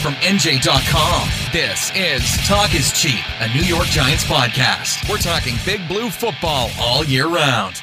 from NJ.com. This is Talk is Cheap, a New York Giants podcast. We're talking big blue football all year round.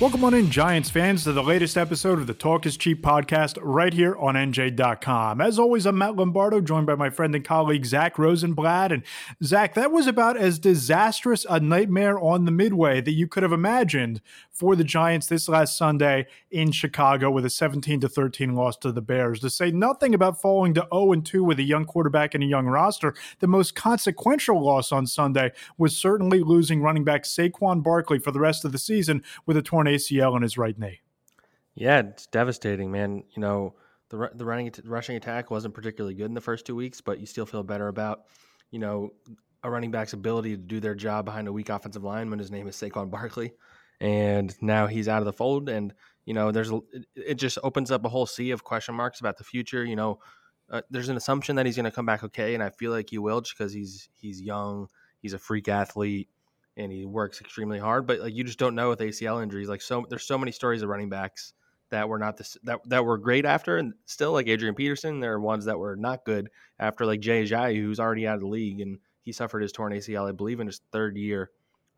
Welcome on in, Giants fans, to the latest episode of the Talk is Cheap podcast right here on NJ.com. As always, I'm Matt Lombardo, joined by my friend and colleague Zach Rosenblatt. And Zach, that was about as disastrous a nightmare on the midway that you could have imagined for the Giants this last Sunday in Chicago with a 17 to 13 loss to the Bears. To say nothing about falling to 0 and 2 with a young quarterback and a young roster, the most consequential loss on Sunday was certainly losing running back Saquon Barkley for the rest of the season with a torn ACL in his right knee. Yeah, it's devastating, man. You know, the the running rushing attack wasn't particularly good in the first two weeks, but you still feel better about, you know, a running back's ability to do their job behind a weak offensive line when his name is Saquon Barkley, and now he's out of the fold, and you know, there's a, it just opens up a whole sea of question marks about the future. You know, uh, there's an assumption that he's going to come back okay, and I feel like he will just because he's he's young, he's a freak athlete and he works extremely hard. But like you just don't know with ACL injuries. Like so, there's so many stories of running backs that were not this that that were great after, and still like Adrian Peterson, there are ones that were not good after, like Jay Ajayi, who's already out of the league and he suffered his torn ACL, I believe, in his third year,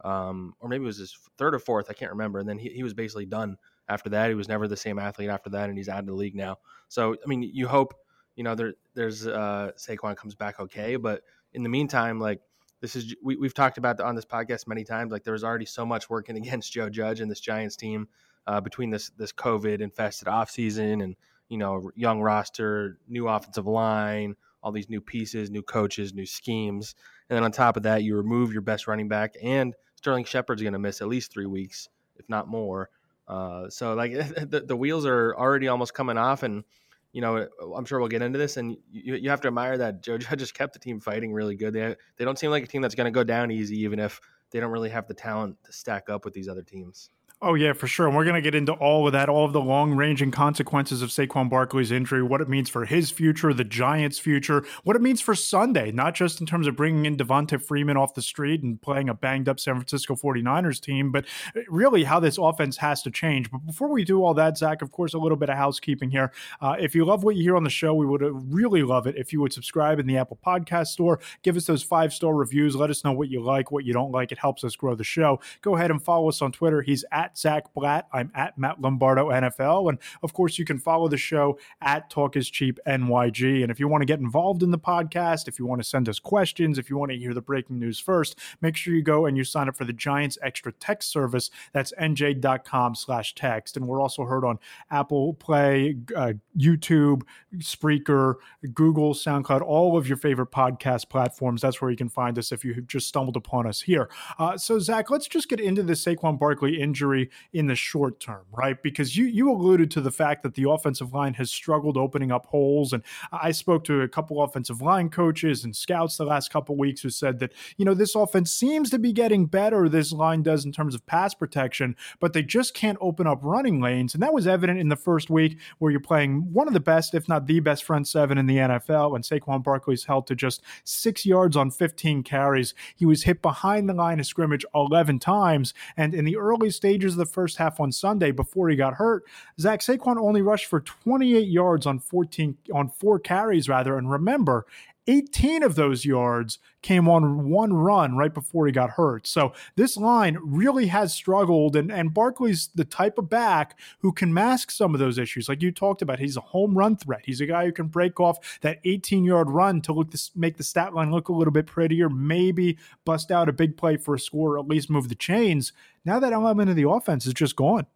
um, or maybe it was his third or fourth, I can't remember. And then he, he was basically done after that. He was never the same athlete after that, and he's out of the league now. So I mean, you hope you know there there's uh, Saquon comes back okay, but in the meantime, like this is we, have talked about on this podcast many times. Like there was already so much working against Joe Judge and this Giants team uh, between this this COVID infested offseason and you know young roster, new offensive line, all these new pieces, new coaches, new schemes, and then on top of that, you remove your best running back and Sterling Shepard's going to miss at least three weeks, if not more. Uh, so like the, the wheels are already almost coming off and you know, uh, I'm sure we'll get into this, and you, you have to admire that Joe just kept the team fighting really good. They they don't seem like a team that's going to go down easy, even if they don't really have the talent to stack up with these other teams. Oh yeah, for sure. And we're going to get into all of that, all of the long-ranging consequences of Saquon Barkley's injury, what it means for his future, the Giants' future, what it means for Sunday, not just in terms of bringing in Devonta Freeman off the street and playing a banged-up San Francisco 49ers team, but really how this offense has to change. But before we do all that, Zach, of course, a little bit of housekeeping here. Uh, if you love what you hear on the show, we would really love it if you would subscribe in the Apple Podcast Store, give us those five-star reviews, let us know what you like, what you don't like. It helps us grow the show. Go ahead and follow us on Twitter. He's at Zach Blatt. I'm at Matt Lombardo NFL. And of course, you can follow the show at Talk is Cheap NYG. And if you want to get involved in the podcast, if you want to send us questions, if you want to hear the breaking news first, make sure you go and you sign up for the Giants Extra Text service. That's nj.com slash text. And we're also heard on Apple Play, uh, YouTube, Spreaker, Google, SoundCloud, all of your favorite podcast platforms. That's where you can find us if you have just stumbled upon us here. Uh, so, Zach, let's just get into the Saquon Barkley injury in the short term, right? Because you you alluded to the fact that the offensive line has struggled opening up holes, and I spoke to a couple offensive line coaches and scouts the last couple weeks who said that you know this offense seems to be getting better. This line does in terms of pass protection, but they just can't open up running lanes, and that was evident in the first week where you're playing one of the best, if not the best, front seven in the NFL, and Saquon Barkley's held to just six yards on 15 carries. He was hit behind the line of scrimmage 11 times, and in the early stages of the first half on Sunday before he got hurt, Zach Saquon only rushed for 28 yards on 14 on four carries rather. And remember, 18 of those yards came on one run right before he got hurt. So this line really has struggled. And, and Barkley's the type of back who can mask some of those issues. Like you talked about, he's a home run threat. He's a guy who can break off that 18 yard run to look to make the stat line look a little bit prettier, maybe bust out a big play for a score, or at least move the chains. Now that element of the offense is just gone.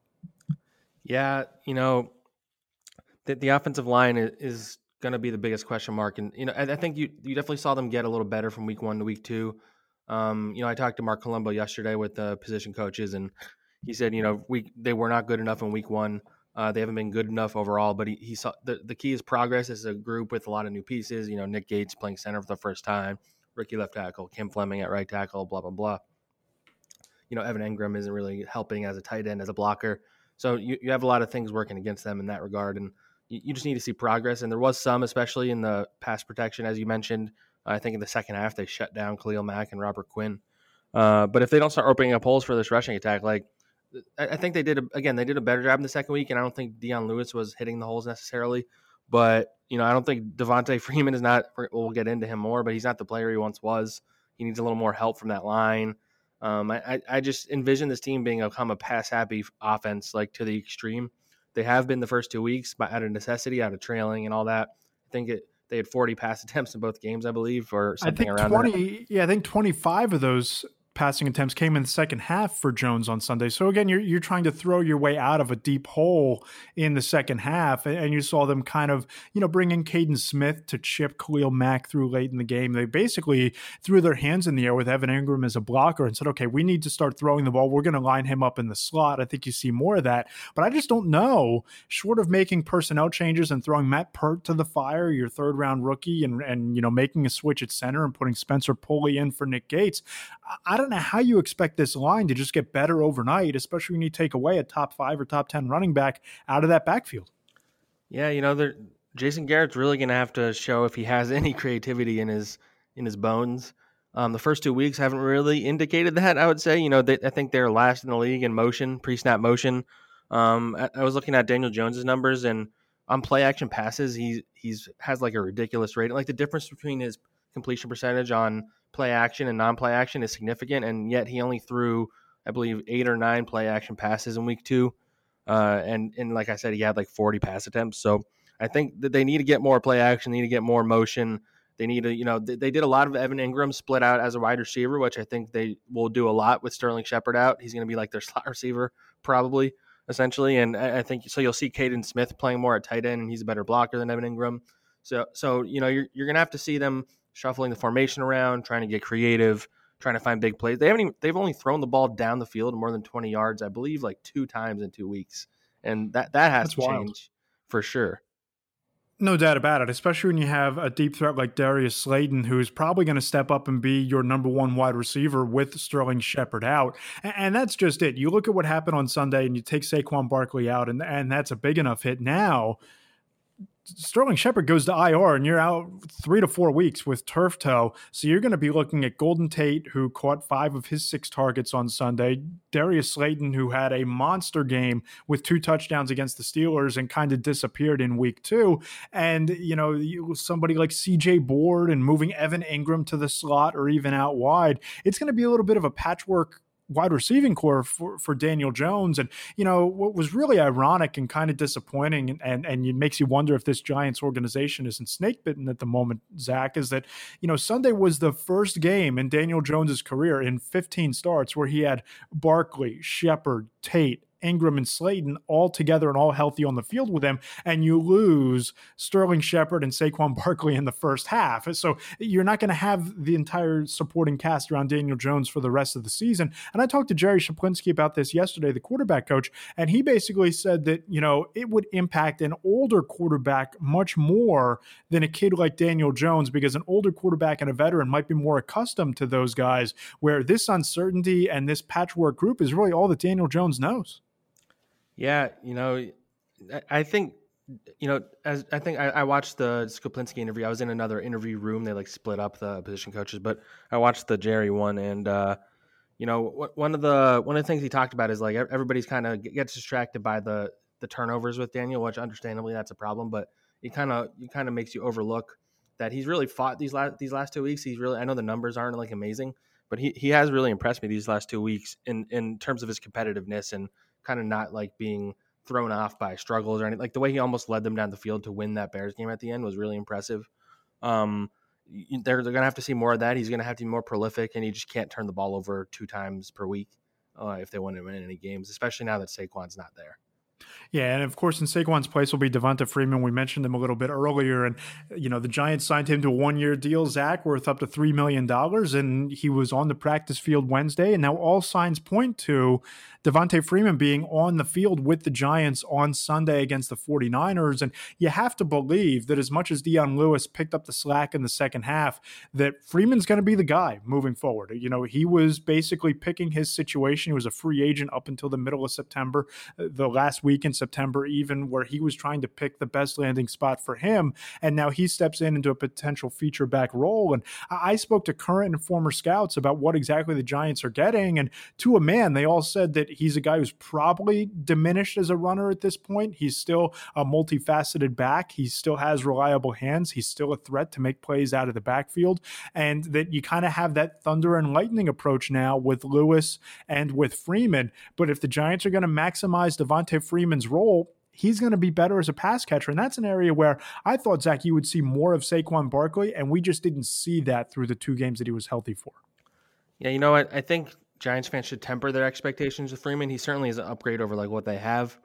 Yeah, you know, the, the offensive line is going to be the biggest question mark. And you know, I, I, think you you definitely saw them get a little better from week one to week two. Um, you know, I talked to Marc Colombo yesterday with the position coaches, and he said, you know, we they were not good enough in week one. Uh, they haven't been good enough overall, but he, he saw the, the key is progress as a group with a lot of new pieces. You know, Nick Gates playing center for the first time, Ricky left tackle, Cam Fleming at right tackle, blah blah blah. You know, Evan Engram isn't really helping as a tight end as a blocker, so you, you have a lot of things working against them in that regard. And you, just need to see progress. And there was some, especially in the pass protection, as you mentioned. I think in the second half they shut down Khalil Mack and Robert Quinn. Uh, but if they don't start opening up holes for this rushing attack, like I, think they did a, again, they did a better job in the second week, and I don't think Dion Lewis was hitting the holes necessarily. But you know, I don't think Devonta Freeman is not. We'll get into him more, but he's not the player he once was. He needs a little more help from that line. Um, I, I just envision this team being become a pass happy offense, like to the extreme. They have been the first two weeks, but out of necessity, out of trailing and all that. I think it they had 40 pass attempts in both games, I believe, or something I think 20, that. Yeah, I think 25 of those passing attempts came in the second half for Jones on Sunday. So again, you're you're trying to throw your way out of a deep hole in the second half, and you saw them kind of you know bring in Kaden Smith to chip Khalil Mack through late in the game. They basically threw their hands in the air with Evan Engram as a blocker and said, okay, we need to start throwing the ball. We're going to line him up in the slot. I think you see more of that, but I just don't know. Short of making personnel changes and throwing Matt Peart to the fire, your third round rookie, and and you know making a switch at center and putting Spencer Pulley in for Nick Gates, I don't don't know how you expect this line to just get better overnight, especially when you take away a top five or top 10 running back out of that backfield. Yeah, you know, Jason Garrett's really going to have to show if he has any creativity in his in his bones. Um, the first two weeks haven't really indicated that. I would say, you know, they, I think they're last in the league in motion, pre-snap motion. Um, I, I, was looking at Daniel Jones's numbers, and on play action passes, he he's has like a ridiculous rating. Like the difference between his completion percentage on play action and non play action is significant, and yet he only threw, I believe, eight or nine play action passes in week two. Uh, and and like I said, he had like 40 pass attempts. So I think that they need to get more play action. They need to get more motion. They need to, you know, they, they, did a lot of Evan Engram split out as a wide receiver, which I think they will do a lot with Sterling Shepard out. He's going to be like their slot receiver, probably, essentially. And I, I think so. You'll see Kaden Smith playing more at tight end, and he's a better blocker than Evan Engram. So, so you know, you're, you're going to have to see them shuffling the formation around, trying to get creative, trying to find big plays. They haven't even, they've only thrown the ball down the field more than 20 yards, I believe, like two times in two weeks, and that that has That's to wild. change for sure. No doubt about it, especially when you have a deep threat like Darius Slayton, who's probably going to step up and be your number one wide receiver with Sterling Shepard out. And that's just it. You look at what happened on Sunday and you take Saquon Barkley out, and, and that's a big enough hit. Now, Sterling Shepard goes to IR and you're out three to four weeks with turf toe. So you're going to be looking at Golden Tate, who caught five of his six targets on Sunday, Darius Slayton, who had a monster game with two touchdowns against the Steelers and kind of disappeared in week two. And, you know, somebody like CJ Board and moving Evan Engram to the slot or even out wide. It's going to be a little bit of a patchwork wide receiving core for, for Daniel Jones. And, you know, what was really ironic and kind of disappointing and, and, and it makes you wonder if this Giants organization isn't snake bitten at the moment, Zach, is that, you know, Sunday was the first game in Daniel Jones's career in 15 starts where he had Barkley, Shepard, Tate, Engram and Slayton all together and all healthy on the field with him, and you lose Sterling Shepard and Saquon Barkley in the first half. So you're not going to have the entire supporting cast around Daniel Jones for the rest of the season. And I talked to Jerry Schuplinski about this yesterday, the quarterback coach, and he basically said that, you know, it would impact an older quarterback much more than a kid like Daniel Jones because an older quarterback and a veteran might be more accustomed to those guys where this uncertainty and this patchwork group is really all that Daniel Jones knows. Yeah, you know, I think you know, as I think I, I, watched the Schuplinski interview. I was in another interview room. They like split up the position coaches, but I watched the Jerry one, and uh, you know, one of the one of the things he talked about is like everybody's kind of gets distracted by the the turnovers with Daniel, which understandably that's a problem, but it kind of it kind of makes you overlook that he's really fought these last these last two weeks. He's really I know the numbers aren't like amazing, but he he has really impressed me these last two weeks in in terms of his competitiveness and kind of not like being thrown off by struggles or anything. Like the way he almost led them down the field to win that Bears game at the end was really impressive. Um, they're, they're to have to see more of that. He's to have to be more prolific, and he just can't turn the ball over two times per week uh, if they want to win any games, especially now that Saquon's not there. Yeah, and of course, in Saquon's place will be Devonta Freeman. We mentioned him a little bit earlier, and you know the Giants signed him to a one-year deal, Zach, worth up to three million dollars, and he was on the practice field Wednesday. And now all signs point to Devonta Freeman being on the field with the Giants on Sunday against the 49ers. And you have to believe that as much as Dion Lewis picked up the slack in the second half, that Freeman's going to be the guy moving forward. You know, he was basically picking his situation. He was a free agent up until the middle of September, the last week in September, even where he was trying to pick the best landing spot for him. And now he steps in into a potential feature back role. And I spoke to current and former scouts about what exactly the Giants are getting. And to a man, they all said that he's a guy who's probably diminished as a runner at this point. He's still a multifaceted back. He still has reliable hands. He's still a threat to make plays out of the backfield. And that you kind of have that thunder and lightning approach now with Lewis and with Freeman. But if the Giants are going to maximize Devonta Freeman's role, he's going to be better as a pass catcher. And that's an area where I thought, Zach, you would see more of Saquon Barkley, and we just didn't see that through the two games that he was healthy for. Yeah, you know what? I think Giants fans should temper their expectations of Freeman. He certainly is an upgrade over like what they have,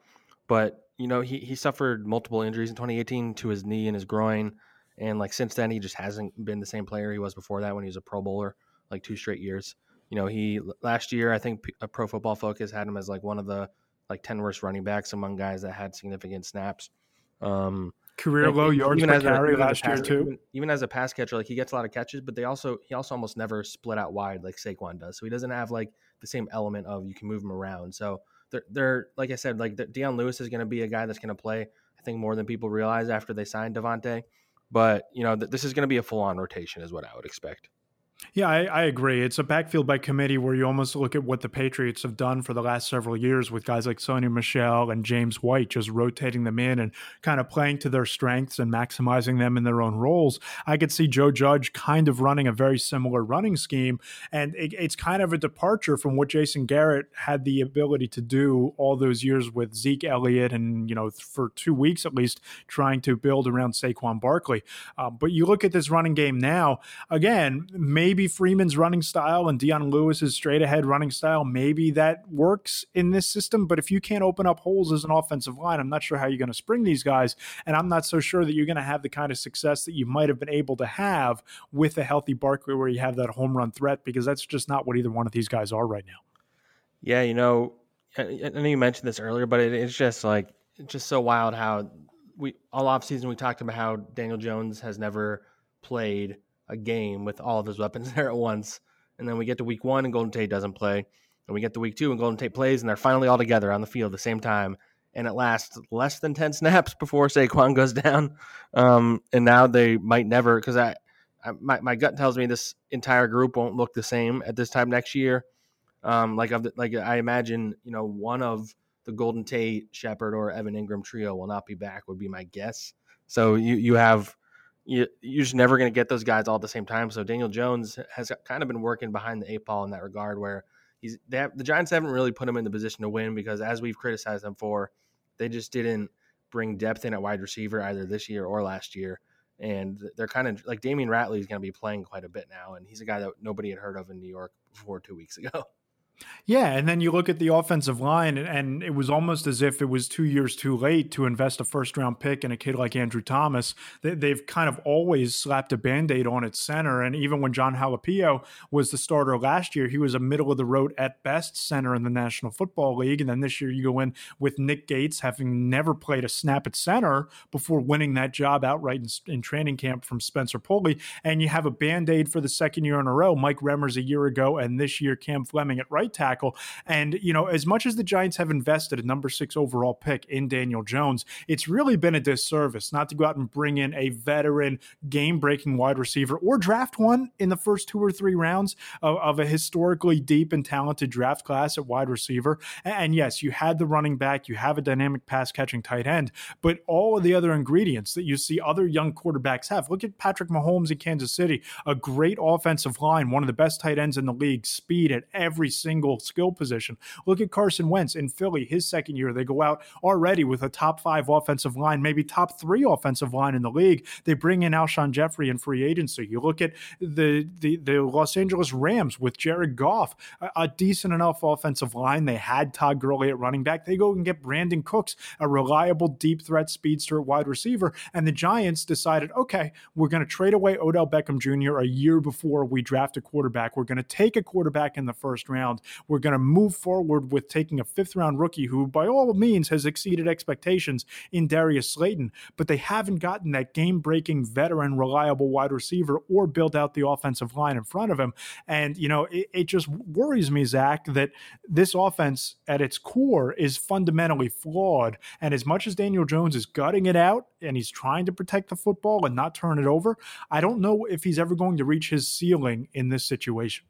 but you know he he suffered multiple injuries in 2018 to his knee and his groin, and like since then he just hasn't been the same player he was before that when he was a Pro Bowler like two straight years. You know he last year I think a Pro Football Focus had him as like one of the like 10 worst running backs among guys that had significant snaps. Um, Career low yards per carry last year too. Even, even, as a pass catcher, like he gets a lot of catches, but they also he also almost never split out wide like Saquon does. So he doesn't have like the same element of you can move him around. So they're they're like I said, like Dion Lewis is going to be a guy that's going to play. I think more than people realize after they signed Devonta. But you know, th- this is going to be a full on rotation, is what I would expect. Yeah, I, I, agree. It's a backfield by committee where you almost look at what the Patriots have done for the last several years with guys like Sony Michel and James White, just rotating them in and kind of playing to their strengths and maximizing them in their own roles. I could see Joe Judge kind of running a very similar running scheme, and it, it's kind of a departure from what Jason Garrett had the ability to do all those years with Zeke Elliott and, you know, for two weeks at least, trying to build around Saquon Barkley. Uh, but you look at this running game now, again, maybe maybe Freeman's running style and Dion Lewis's straight ahead running style, maybe that works in this system. But if you can't open up holes as an offensive line, I'm not sure how you're going to spring these guys. And I'm not so sure that you're going to have the kind of success that you might have been able to have with a healthy Barkley where you have that home run threat, because that's just not what either one of these guys are right now. Yeah, you know, I know you mentioned this earlier, but it's just like, it's just so wild how we all off season we talked about how Daniel Jones has never played a game with all of his weapons there at once. And then we get to week one and Golden Tate doesn't play. And we get to week two and Golden Tate plays and they're finally all together on the field at the same time. And it lasts less than 10 snaps before Saquon goes down. Um, and now they might never, because I, I, my, my gut tells me this entire group won't look the same at this time next year. Um, like, I've, like I imagine, you know, one of the Golden Tate, Shepard, or Evan Engram trio will not be back, would be my guess. So you, you have you, you're just never going to get those guys all at the same time. So Daniel Jones has kind of been working behind the eight ball in that regard, where he's have, the Giants haven't really put him in the position to win because, as we've criticized them for, they just didn't bring depth in at wide receiver either this year or last year. And they're kind of like Damion Ratley is going to be playing quite a bit now, and he's a guy that nobody had heard of in New York before two weeks ago. Yeah, and then you look at the offensive line, and it was almost as if it was two years too late to invest a first round pick in a kid like Andrew Thomas. They've kind of always slapped a band aid on its center. And even when Jon Halapio was the starter last year, he was a middle of the road at best center in the National Football League. And then this year you go in with Nick Gates having never played a snap at center before winning that job outright in, in training camp from Spencer Pulley. And you have a band aid for the second year in a row, Mike Remmers a year ago, and this year Cam Fleming at right tackle. And, you know, as much as the Giants have invested a number six overall pick in Daniel Jones, it's really been a disservice not to go out and bring in a veteran, game breaking wide receiver or draft one in the first two or three rounds of, of, a historically deep and talented draft class at wide receiver. And yes, you had the running back, you have a dynamic pass catching tight end, but all of the other ingredients that you see other young quarterbacks have. Look at Patrick Mahomes in Kansas City, a great offensive line, one of the best tight ends in the league, speed at every single skill position. Look at Carson Wentz in Philly, his second year. They go out already with a top five offensive line, maybe top three offensive line in the league. They bring in Alshon Jeffery in free agency. You look at the the, the Los Angeles Rams with Jared Goff, a, a decent enough offensive line. They had Todd Gurley at running back. They go and get Brandin Cooks, a reliable deep threat speedster wide receiver. And the Giants decided, okay, we're going to trade away Odell Beckham Jr. a year before we draft a quarterback. We're going to take a quarterback in the first round. We're going to move forward with taking a fifth round rookie who, by all means, has exceeded expectations in Darius Slayton, but they haven't gotten that game breaking, veteran, reliable wide receiver or built out the offensive line in front of him. And, you know, it, it just worries me, Zach, that this offense at its core is fundamentally flawed. And as much as Daniel Jones is gutting it out and he's trying to protect the football and not turn it over, I don't know if he's ever going to reach his ceiling in this situation.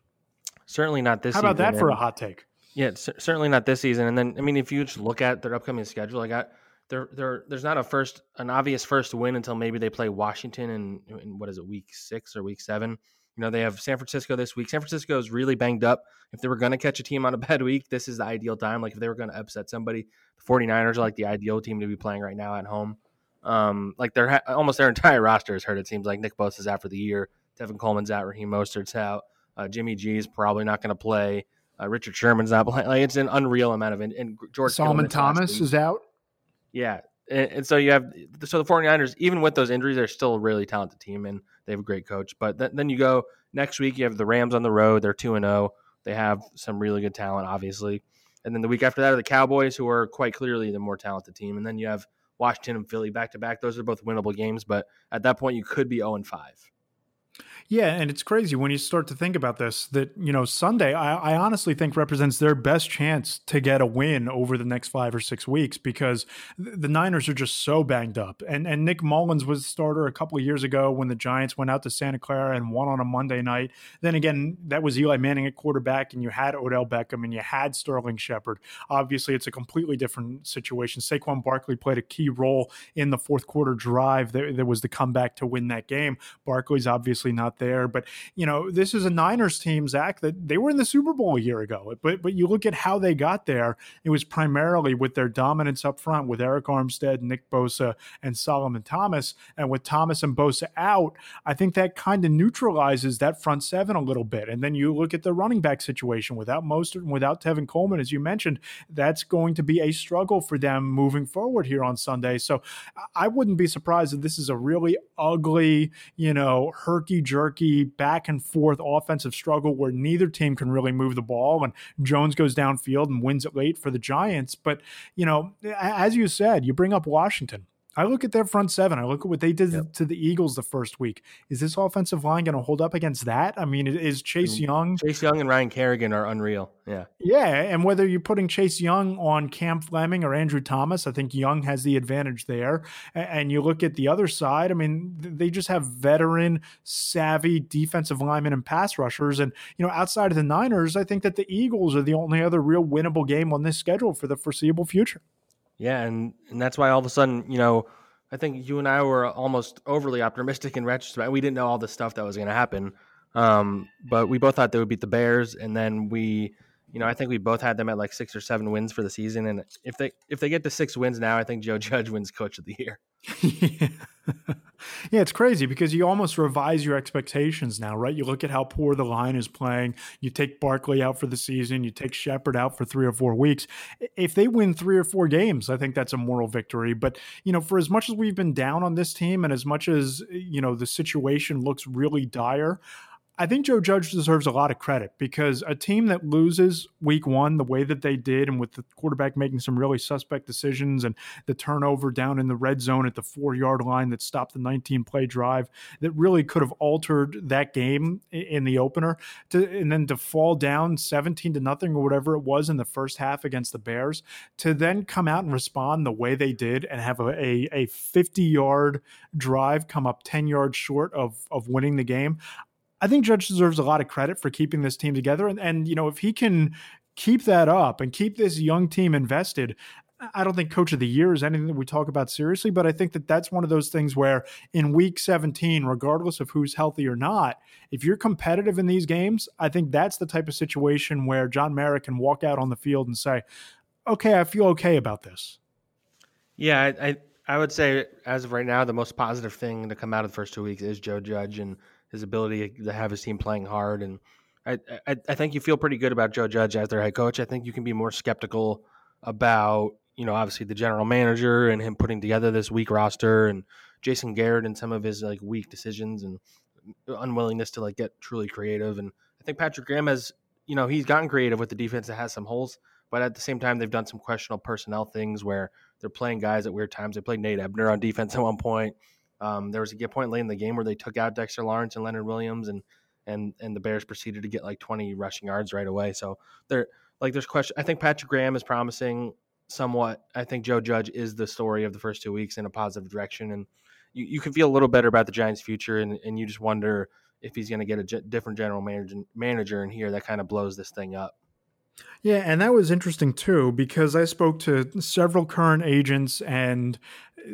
Certainly not this. Season. How about season, that for a hot take? Yeah, certainly not this season. And then, I mean, if you just look at their upcoming schedule, I got there. There, there's not a first, an obvious first win until maybe they play Washington in, in what is it, week six or week seven. You know, they have San Francisco this week. San Francisco is really banged up. If they were going to catch a team on a bad week, this is the ideal time. Like if they were going to upset somebody, the 49ers are like the ideal team to be playing right now at home. Um, like their almost their entire roster is hurt. It seems like Nick Bosa's out for the year. Tevin Coleman's out. Raheem Mostert's out. Uh, Jimmy G is probably not going to play. Uh, Richard Sherman's not playing. Like it's an unreal amount of and George Solomon Thomas is out. Yeah, and, and, so you have so the 49ers, even with those injuries, they're still a really talented team and they have a great coach. But th- then you go next week, you have the Rams on the road. They're two and zero. Oh. They have some really good talent, obviously. And then the week after that are the Cowboys, who are quite clearly the more talented team. And then you have Washington and Philly back to back. Those are both winnable games, but at that point, you could be zero oh and five. Yeah, and it's crazy when you start to think about this that, you know, Sunday, I, I, honestly think represents their best chance to get a win over the next five or six weeks because the Niners are just so banged up. And and Nick Mullens was starter a couple of years ago when the Giants went out to Santa Clara and won on a Monday night. Then again, that was Eli Manning at quarterback, and you had Odell Beckham and you had Sterling Shepard. Obviously, it's a completely different situation. Saquon Barkley played a key role in the fourth quarter drive. that, there was the comeback to win that game. Barkley's obviously not there. But you know, this is a Niners team, Zach, that they were in the Super Bowl a year ago. But but you look at how they got there. It was primarily with their dominance up front with Arik Armstead, Nick Bosa, and Solomon Thomas. And with Thomas and Bosa out, I think that kind of neutralizes that front seven a little bit. And then you look at the running back situation without Mostert and without Tevin Coleman, as you mentioned, that's going to be a struggle for them moving forward here on Sunday. So I wouldn't be surprised if this is a really ugly, you know, herky jerky jerky, back and forth offensive struggle where neither team can really move the ball. And Jones goes downfield and wins it late for the Giants. But, you know, as you said, you bring up Washington. I look at their front seven. I look at what they did yep. to the Eagles the first week. Is this offensive line going to hold up against that? I mean, is Chase mm-hmm. Young? Chase Young and Ryan Kerrigan are unreal. Yeah. Yeah. And whether you're putting Chase Young on Cam Fleming or Andrew Thomas, I think Young has the advantage there. And you look at the other side, I mean, they just have veteran, savvy defensive linemen and pass rushers. And, you know, outside of the Niners, I think that the Eagles are the only other real winnable game on this schedule for the foreseeable future. Yeah, and and that's why all of a sudden, you know, I think you and I were almost overly optimistic in retrospect. We didn't know all the stuff that was going to happen, um, but we both thought they would beat the Bears, and then we, you know, I think we both had them at like six or seven wins for the season. And if they if they get to six wins now, I think Joe Judge wins Coach of the Year. yeah. yeah, it's crazy because you almost revise your expectations now, right? You look at how poor the line is playing. You take Barkley out for the season. You take Shepard out for three or four weeks. If they win three or four games, I think that's a moral victory. But you know, for as much as we've been down on this team, and as much as you know the situation looks really dire, I think Joe Judge deserves a lot of credit because a team that loses week one the way that they did, and with the quarterback making some really suspect decisions and the turnover down in the red zone at the four yard line that stopped the 19 play drive that really could have altered that game in the opener, to, and then to fall down 17 to nothing or whatever it was in the first half against the Bears, to then come out and respond the way they did and have a, a 50 yard drive come up 10 yards short of, of winning the game. I think Judge deserves a lot of credit for keeping this team together. And, and you know, if he can keep that up and keep this young team invested, I don't think coach of the year is anything that we talk about seriously, but I think that that's one of those things where in week 17, regardless of who's healthy or not, if you're competitive in these games, I think that's the type of situation where John Mara can walk out on the field and say, okay, I feel okay about this. Yeah, I, I, I would say as of right now, the most positive thing to come out of the first two weeks is Joe Judge and – his ability to have his team playing hard. And I, I, I think you feel pretty good about Joe Judge as their head coach. I think you can be more skeptical about, you know, obviously the general manager and him putting together this weak roster and Jason Garrett and some of his like weak decisions and unwillingness to like get truly creative. And I think Patrick Graham has, you know, he's gotten creative with the defense that has some holes, but at the same time, they've done some questionable personnel things where they're playing guys at weird times. They played Nate Ebner on defense at one point. Um, there was a point late in the game where they took out Dexter Lawrence and Leonard Williams, and and and the Bears proceeded to get like 20 rushing yards right away. So they're like there's question. I think Patrick Graham is promising somewhat. I think Joe Judge is the story of the first two weeks in a positive direction, and you, you can feel a little better about the Giants' future, and, and you just wonder if he's going to get a different general manager manager in here that kind of blows this thing up. Yeah, and that was interesting too because I spoke to several current agents and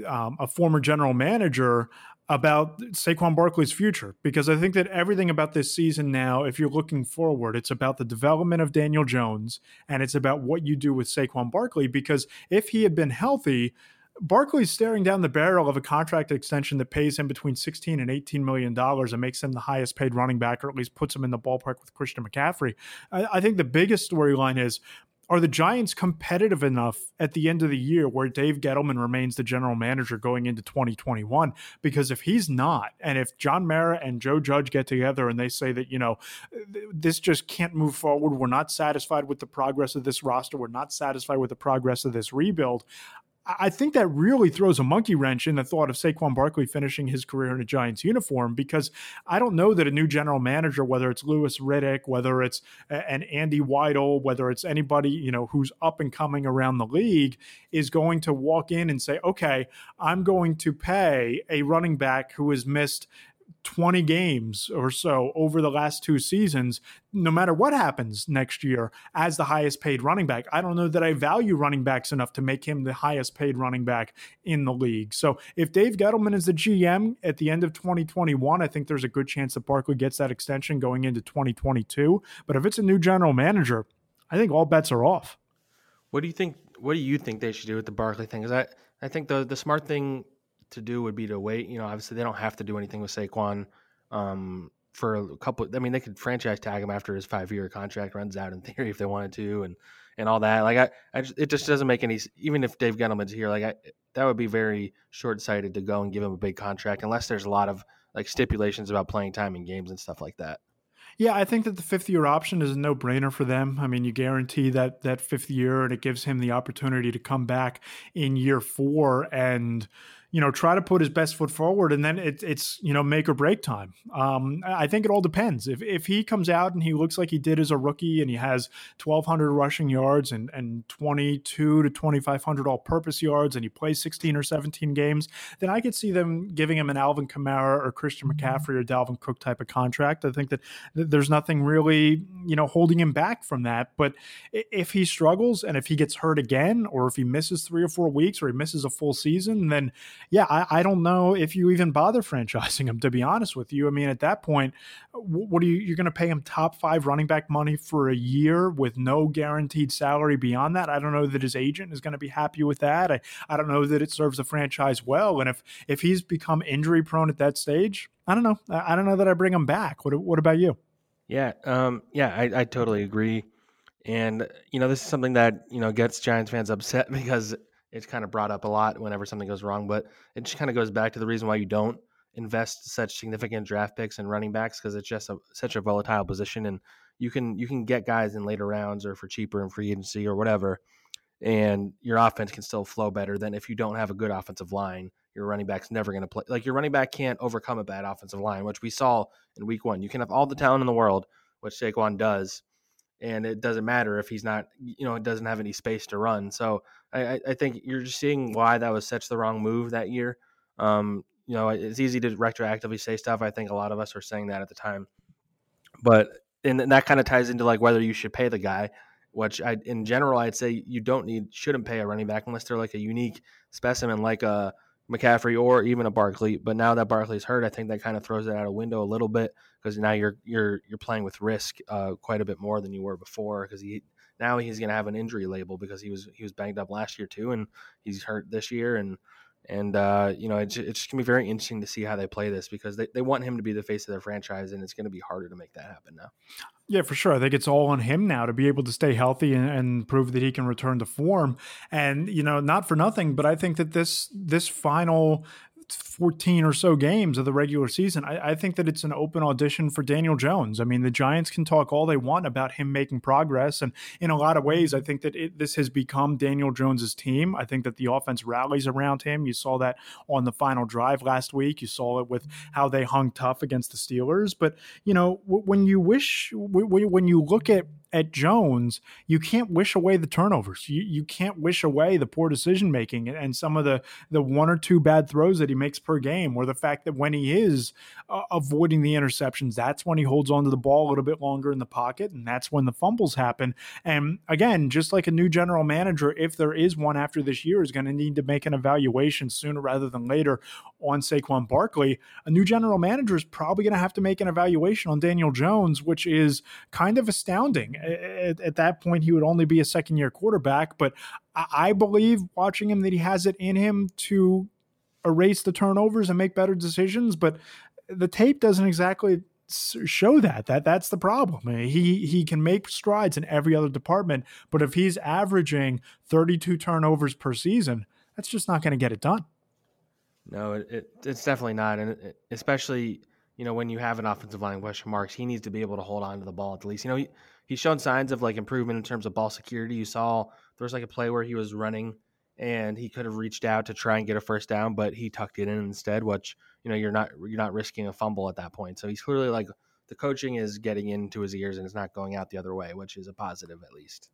um, a former general manager about Saquon Barkley's future because I think that everything about this season now, if you're looking forward, it's about the development of Daniel Jones and it's about what you do with Saquon Barkley. Because if he had been healthy, Barkley's staring down the barrel of a contract extension that pays him between 16 and 18 million dollars and makes him the highest paid running back, or at least puts him in the ballpark with Christian McCaffrey. I, I think the biggest storyline is are the Giants competitive enough at the end of the year where Dave Gettleman remains the general manager going into 2021? Because if he's not, and if John Mara and Joe Judge get together and they say that, you know, this just can't move forward, we're not satisfied with the progress of this roster, we're not satisfied with the progress of this rebuild, I think that really throws a monkey wrench in the thought of Saquon Barkley finishing his career in a Giants uniform because I don't know that a new general manager, whether it's Louis Riddick, whether it's an Andy Weidl, whether it's anybody you know who's up and coming around the league, is going to walk in and say, "Okay, I'm going to pay a running back who has missed 20 games or so over the last two seasons, no matter what happens next year, as the highest paid running back. I don't know that I value running backs enough to make him the highest paid running back in the league. So if Dave Gettleman is the GM at the end of 2021, I think there's a good chance that Barkley gets that extension going into 2022. But if it's a new general manager, I think all bets are off. What do you think? What do you think they should do with the Barkley thing? Because I, I think the the smart thing to do would be to wait. You know, obviously they don't have to do anything with Saquon um, for a couple. I mean, they could franchise tag him after his five year contract runs out in theory if they wanted to, and and all that. Like I, I just, it just doesn't make any. Even if Dave Gettleman's here, like I, that would be very short sighted to go and give him a big contract unless there's a lot of like stipulations about playing time in games and stuff like that. Yeah, I think that the fifth year option is a no brainer for them. I mean, you guarantee that that fifth year, and it gives him the opportunity to come back in year four and you know, try to put his best foot forward, and then it, it's you know make or break time. Um, I think it all depends. If if he comes out and he looks like he did as a rookie, and he has 1,200 rushing yards and and 22 to 2,500 all-purpose yards, and he plays 16 or 17 games, then I could see them giving him an Alvin Kamara or Christian mm-hmm. McCaffrey or Dalvin Cook type of contract. I think that there's nothing really you know holding him back from that. But if he struggles and if he gets hurt again, or if he misses three or four weeks, or he misses a full season, then yeah, I, I, don't know if you even bother franchising him. To be honest with you, I mean, at that point, what are you? You're going to pay him top five running back money for a year with no guaranteed salary beyond that. I don't know that his agent is going to be happy with that. I, I don't know that it serves the franchise well. And if if he's become injury prone at that stage, I don't know. I don't know that I bring him back. What What about you? Yeah, um, yeah, I, I totally agree. And you know, this is something that you know gets Giants fans upset because it's kind of brought up a lot whenever something goes wrong, but it just kind of goes back to the reason why you don't invest such significant draft picks and running backs because it's just a, such a volatile position, and you can you can get guys in later rounds or for cheaper in free agency or whatever, and your offense can still flow better than if you don't have a good offensive line. Your running back's never going to play. Like your running back can't overcome a bad offensive line, which we saw in Week One. You can have all the talent in the world, which Saquon does, and it doesn't matter if he's not, you know, it doesn't have any space to run. So I, I think you're just seeing why that was such the wrong move that year. Um, you know, it's easy to retroactively say stuff. I think a lot of us were saying that at the time, but and that kind of ties into like whether you should pay the guy. Which I, in general, I'd say you don't need, shouldn't pay a running back unless they're like a unique specimen, like a McCaffrey or even a Barkley. But now that Barkley's hurt, I think that kind of throws it out a window a little bit because now you're you're you're playing with risk uh, quite a bit more than you were before because he now he's going to have an injury label because he was he was banged up last year too, and he's hurt this year, and and uh, you know it's it's just going to be very interesting to see how they play this because they, they want him to be the face of their franchise, and it's going to be harder to make that happen now. Yeah, for sure. I think it's all on him now to be able to stay healthy and, and, prove that he can return to form. And you know, not for nothing, but I think that this this final 14 or so games of the regular season, I, I, think that it's an open audition for Daniel Jones. I mean, the Giants can talk all they want about him making progress. And in a lot of ways, I think that it, this has become Daniel Jones's team. I think that the offense rallies around him. You saw that on the final drive last week. You saw it with how they hung tough against the Steelers. But, you know, when you wish, when you look at at Jones, you can't wish away the turnovers. You you can't wish away the poor decision making and some of the the one or two bad throws that he makes per game, or the fact that when he is uh, avoiding the interceptions, that's when he holds onto the ball a little bit longer in the pocket, and that's when the fumbles happen. And again, just like a new general manager, if there is one after this year, is going to need to make an evaluation sooner rather than later on Saquon Barkley. A new general manager is probably going to have to make an evaluation on Daniel Jones, which is kind of astounding. At, at that point, he would only be a second year quarterback, but I believe watching him that he has it in him to erase the turnovers and make better decisions, but the tape doesn't exactly show that that that's the problem. Eh, he he can make strides in every other department but if he's averaging 32 turnovers per season that's just not going to get it done. No it, it, it's definitely not and it, especially you know when you have an offensive line question marks he needs to be able to hold on to the ball at least. You know he, he's shown signs of like improvement in terms of ball security. You saw there was like a play where he was running and he could have reached out to try and get a first down, but he tucked it in instead. Which you know you're not you're not risking a fumble at that point. So he's clearly like the coaching is getting into his ears and it's not going out the other way, which is a positive at least.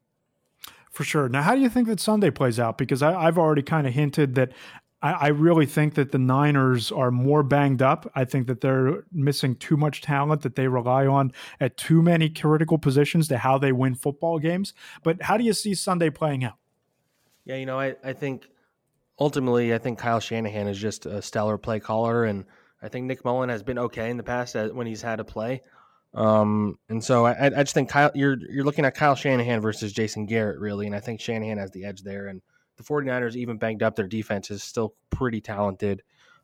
For sure. Now, how do you think that Sunday plays out? Because I, have already kind of hinted that I, I really think that the Niners are more banged up. I think that they're missing too much talent that they rely on at too many critical positions to how they win football games. But how do you see Sunday playing out? Yeah, you know, I, I think ultimately, I think Kyle Shanahan is just a stellar play caller, and I think Nick Mullen has been okay in the past when he's had to play. Um, and so I, I just think Kyle, you're you're looking at Kyle Shanahan versus Jason Garrett, really, and I think Shanahan has the edge there. And the 49ers, even banged up, their defense is still pretty talented.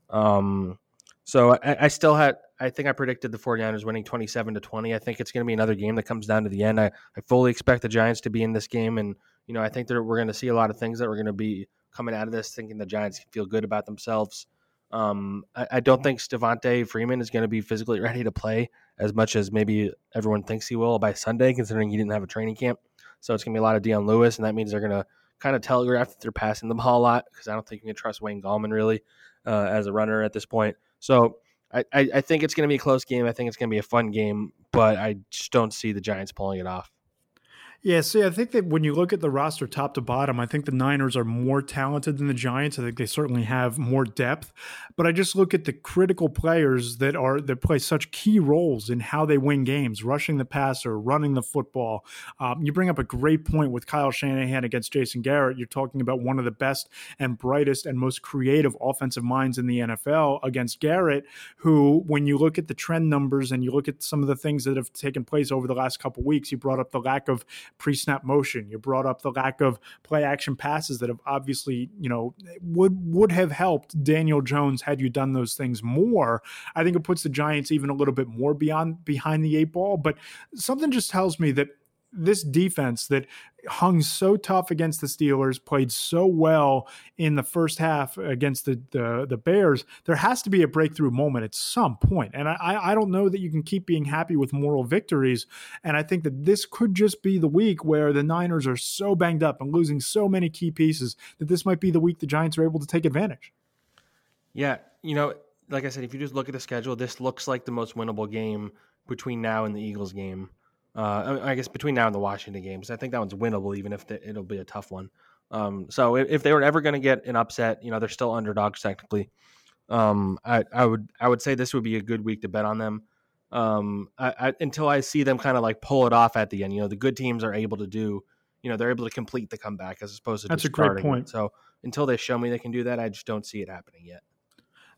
Um, so I, I, still had, I think I predicted the 49ers winning 27 to 20. I think it's going to be another game that comes down to the end. I, I fully expect the Giants to be in this game and you know, I think that we're going to see a lot of things that we're going to be coming out of this thinking the Giants can feel good about themselves. Um, I, I, don't think Devonta Freeman is going to be physically ready to play as much as maybe everyone thinks he will by Sunday, considering he didn't have a training camp. So it's going to be a lot of Dion Lewis, and that means they're going to kind of telegraph that they're passing the ball a lot because I don't think you can trust Wayne Gallman really uh, as a runner at this point. So I, I, I think it's going to be a close game. I think it's going to be a fun game, but I just don't see the Giants pulling it off. Yeah, see, I think that when you look at the roster top to bottom, I think the Niners are more talented than the Giants. I think they certainly have more depth. But I just look at the critical players that are that play such key roles in how they win games, rushing the passer, running the football. Um, you bring up a great point with Kyle Shanahan against Jason Garrett. You're talking about one of the best and brightest and most creative offensive minds in the NFL against Garrett, who, when you look at the trend numbers and you look at some of the things that have taken place over the last couple weeks, you brought up the lack of pre-snap motion. You brought up the lack of play action passes that have obviously, you know, would would have helped Daniel Jones had you done those things more. I think it puts the Giants even a little bit more beyond behind the eight ball, but something just tells me that this defense that hung so tough against the Steelers, played so well in the first half against the, the, the Bears, there has to be a breakthrough moment at some point. And I, I don't know that you can keep being happy with moral victories. And I think that this could just be the week where the Niners are so banged up and losing so many key pieces that this might be the week the Giants are able to take advantage. Yeah, you know, like I said, if you just look at the schedule, this looks like the most winnable game between now and the Eagles game. Uh, I guess between now and the Washington games, I think that one's winnable, even if the, it'll be a tough one. Um, so if, if, they were ever going to get an upset, you know, they're still underdogs technically. Um, I, I, would I would say this would be a good week to bet on them. Um, I, I, until I see them kind of like pull it off at the end. You know, the good teams are able to do. You know, they're able to complete the comeback as opposed to that's a great point. So until they show me they can do that, I just don't see it happening yet.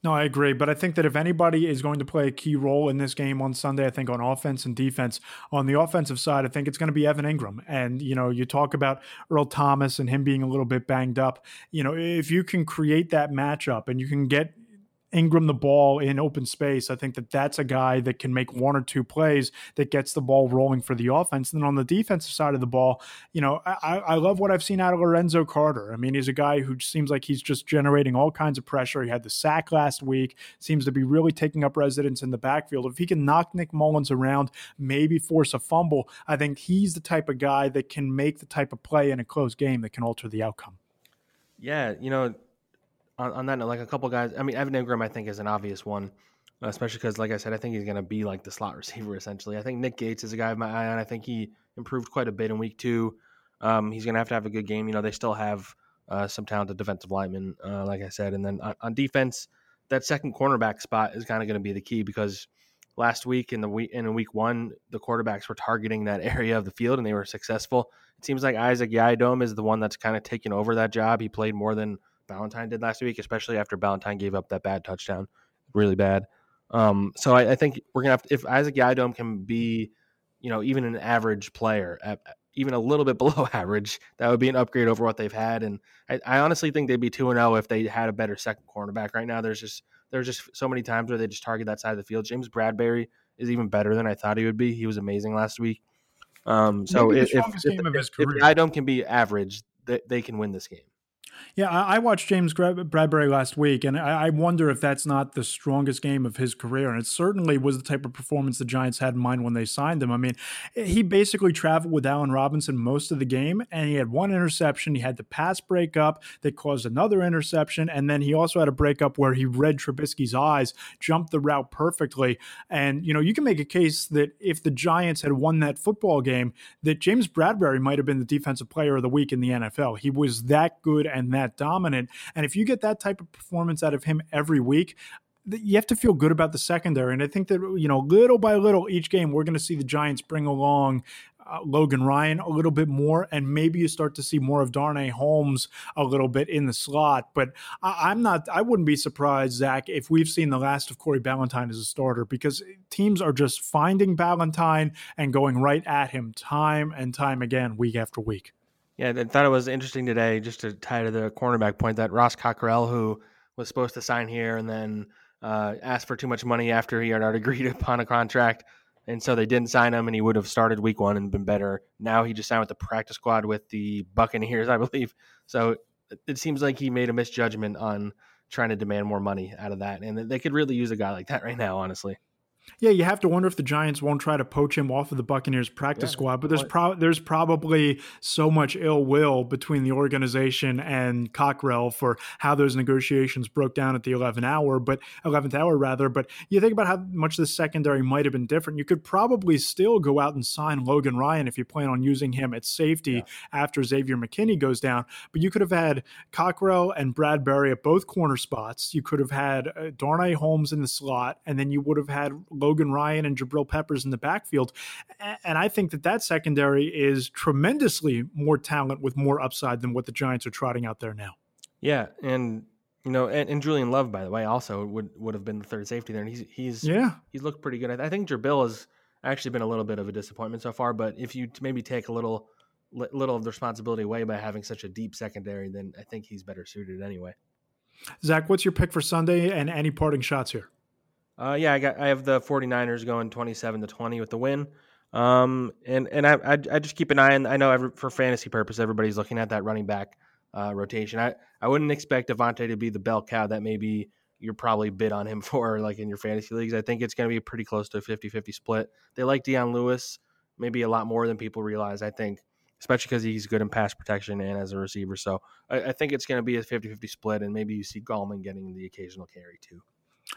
No, I agree. But I think that if anybody is going to play a key role in this game on Sunday, I think on offense and defense, on the offensive side, I think it's going to be Evan Engram. And, you know, you talk about Earl Thomas and him being a little bit banged up. You know, if you can create that matchup and you can get Engram the ball in open space, I think that that's a guy that can make one or two plays that gets the ball rolling for the offense. And then on the defensive side of the ball, you know, I, I love what I've seen out of Lorenzo Carter. I mean, he's a guy who seems like he's just generating all kinds of pressure. He had the sack last week, seems to be really taking up residence in the backfield. If he can knock Nick Mullens around, maybe force a fumble, I think he's the type of guy that can make the type of play in a close game that can alter the outcome. Yeah, you know, on, on that note, like a couple guys, I mean, Evan Engram, I think, is an obvious one, especially because, like I said, I think he's going to be like the slot receiver essentially. I think Nick Gates is a guy of my eye on. I think he improved quite a bit in week two. Um, he's going to have to have a good game. You know, they still have uh, some talented defensive linemen, uh, like I said. And then on, on defense, that second cornerback spot is kind of going to be the key because last week in the week in week one, the quarterbacks were targeting that area of the field and they were successful. It seems like Isaac Yiadom is the one that's kind of taken over that job. He played more than Ballentine did last week, especially after Ballentine gave up that bad touchdown, really bad. Um, so I, I, think we're gonna have to, if Isaac Yiadom can be, you know, even an average player, at, even a little bit below average, that would be an upgrade over what they've had. And I, I honestly think they'd be two and zero oh if they had a better second cornerback. Right now, there's just there's just so many times where they just target that side of the field. James Bradberry is even better than I thought he would be. He was amazing last week. Um, so if, if, if, if Yiadom can be average, they, they can win this game. Yeah, I, watched James Bradberry last week, and I, wonder if that's not the strongest game of his career. And it certainly was the type of performance the Giants had in mind when they signed him. I mean, he basically traveled with Allen Robinson most of the game, and he had one interception. He had the pass break up that caused another interception, and then he also had a breakup where he read Trubisky's eyes, jumped the route perfectly. And you know, you can make a case that if the Giants had won that football game, that James Bradberry might have been the defensive player of the week in the NFL. He was that good and that dominant. And if you get that type of performance out of him every week, you have to feel good about the secondary. And I think that, you know, little by little, each game, we're going to see the Giants bring along uh, Logan Ryan a little bit more, and maybe you start to see more of Darnay Holmes a little bit in the slot. But I, am not, I wouldn't be surprised, Zach, if we've seen the last of Corey Ballentine as a starter because teams are just finding Ballentine and going right at him time and time again, week after week. Yeah, I thought it was interesting today, just to tie to the cornerback point, that Ross Cockrell, who was supposed to sign here and then uh, asked for too much money after he had already agreed upon a contract, and so they didn't sign him, and he would have started week one and been better. Now he just signed with the practice squad with the Buccaneers, I believe. So it seems like he made a misjudgment on trying to demand more money out of that, and they could really use a guy like that right now, honestly. Yeah, you have to wonder if the Giants won't try to poach him off of the Buccaneers practice yeah, squad. But there's pro- there's probably so much ill will between the organization and Cockrell for how those negotiations broke down at the 11th hour, but 11th hour rather. But you think about how much the secondary might have been different. You could probably still go out and sign Logan Ryan if you plan on using him at safety yeah. after Xavier McKinney goes down. But you could have had Cockrell and Bradberry at both corner spots. You could have had uh, Darnay Holmes in the slot, and then you would have had Logan Ryan and Jabril Peppers in the backfield. And I think that that secondary is tremendously more talent with more upside than what the Giants are trotting out there now. Yeah, and you know, and, and, Julian Love, by the way, also would would have been the third safety there, and he's he's yeah he's looked pretty good. I think Jabril has actually been a little bit of a disappointment so far, but if you maybe take a little little of the responsibility away by having such a deep secondary, then I think he's better suited anyway. Zach, what's your pick for Sunday and any parting shots here? Uh, yeah, I got I have the 49ers going 27 to 20 with the win. Um, and and I, I, I just keep an eye on. I know every, for fantasy purpose, everybody's looking at that running back uh, rotation. I I wouldn't expect Devonta to be the bell cow that maybe you're probably bid on him for like in your fantasy leagues. I think it's going to be pretty close to a 50-50 split. They like Dion Lewis maybe a lot more than people realize. I think, especially because he's good in pass protection and as a receiver. So I, I think it's going to be a 50-50 split, and maybe you see Gallman getting the occasional carry too.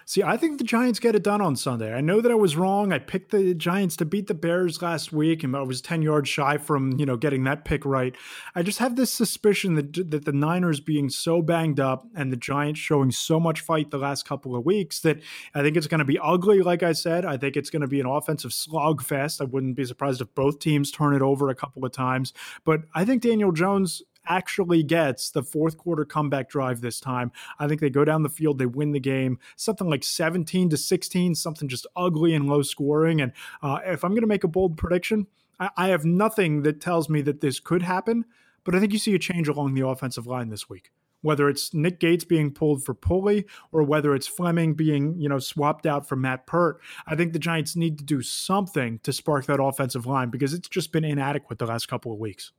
See, I think the Giants get it done on Sunday. I know that I was wrong. I picked the Giants to beat the Bears last week, and I was ten yards shy from you know getting that pick right. I just have this suspicion that that the Niners being so banged up and the Giants showing so much fight the last couple of weeks that I think it's going to be ugly. Like I said, I think it's going to be an offensive slogfest. I wouldn't be surprised if both teams turn it over a couple of times, but I think Daniel Jones actually gets the fourth quarter comeback drive this time. I think they go down the field, they win the game, something like 17 to 16, something just ugly and low scoring. And uh, if I'm going to make a bold prediction, I, I have nothing that tells me that this could happen, but I think you see a change along the offensive line this week whether it's Nick Gates being pulled for Pulley or whether it's Fleming being, you know, swapped out for Matt Peart, I think the Giants need to do something to spark that offensive line because it's just been inadequate the last couple of weeks.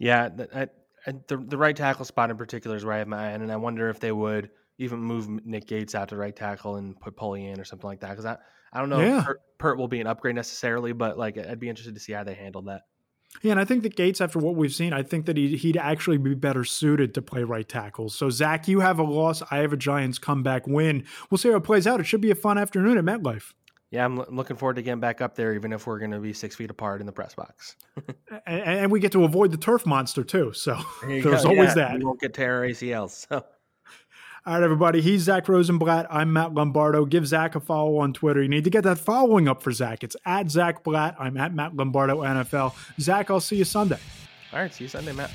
Yeah, I, I, the the right tackle spot in particular is where I have my eye on, and I wonder if they would even move Nick Gates out to right tackle and put Pulley in or something like that. Because I, I don't know yeah. if Peart, Peart will be an upgrade necessarily, but like I'd be interested to see how they handle that. Yeah, and I think that Gates, after what we've seen, I think that he'd, he'd actually be better suited to play right tackle. So, Zach, you have a loss. I have a Giants comeback win. We'll see how it plays out. It should be a fun afternoon at MetLife. Yeah, I'm, looking forward to getting back up there, even if we're going to be six feet apart in the press box. and, and, we get to avoid the turf monster too. So there's go. always yeah, that. We won't get to our ACLs. So. All right, everybody. He's Zach Rosenblatt. I'm Matt Lombardo. Give Zach a follow on Twitter. You need to get that following up for Zach. It's at Zach Blatt. I'm at Matt Lombardo NFL. Zach, I'll see you Sunday. All right. See you Sunday, Matt.